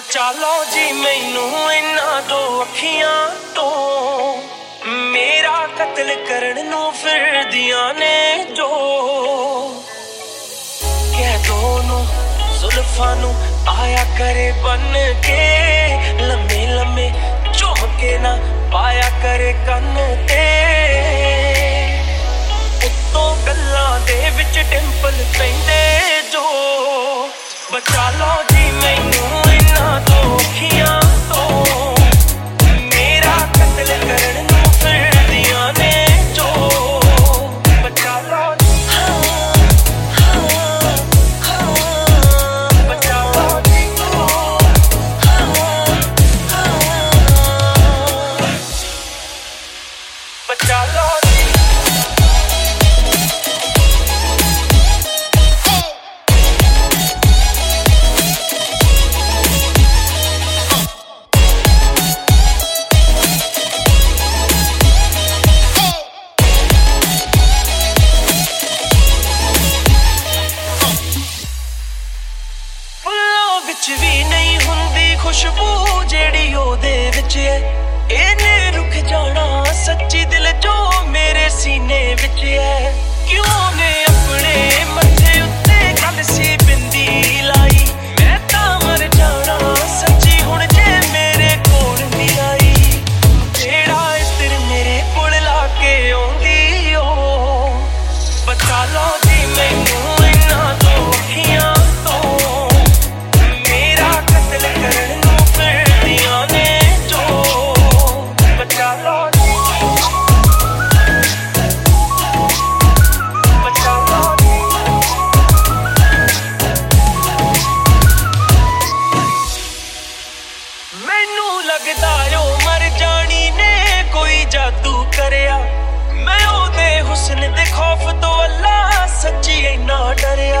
ਬਚਾ ਲਓ ਜੀ ਮੈਨੂੰ ਇਹਨਾਂ ਦੋ ਅੱਖੀਆਂ ਤੋਂ ਮੇਰਾ ਕਤਲ ਕਰਨ ਨੂੰ ਫਿਰਦੀਆਂ ਨੇ ਜੋ ਕਹਿ ਦੋਨੋਂ ਜ਼ੁਲਫਾਂ ਨੂੰ ਆਇਆ ਕਰੇ ਬਨ ਕੇ ਲੰਮੇ ਲੰਮੇ ਝੁਮਕੇ ਨਾ ਪਾਇਆ ਕਰੇ ਕੰਨ ਤੇ ਉੱਤੋਂ ਗੱਲਾਂ ਦੇ ਵਿੱਚ ਟਿੰਪਲ ਪੈਂਦੇ ਜੋ ਬਚਾ ਲਓ ਜੀ ਮੈਨੂੰ ਸੀਨੇ ਵਿੱਚ ਹੈ ਮੈਨੂੰ ਲੱਗਦਾ ਓ ਮਰ ਜਾਣੀ ਨੇ, ਕੋਈ ਜਾਦੂ ਕਰਿਆ। ਮੈਂ ਉਹਦੇ ਹੁਸਨ ਦੇ ਖੌਫ ਤੋਂ ਅੱਲਾ, ਸੱਚੀ ਇੰਨਾ ਡਰਿਆ। ਮੇਰੇ ਵੱਲ ਦੇਖੇ ਜਦ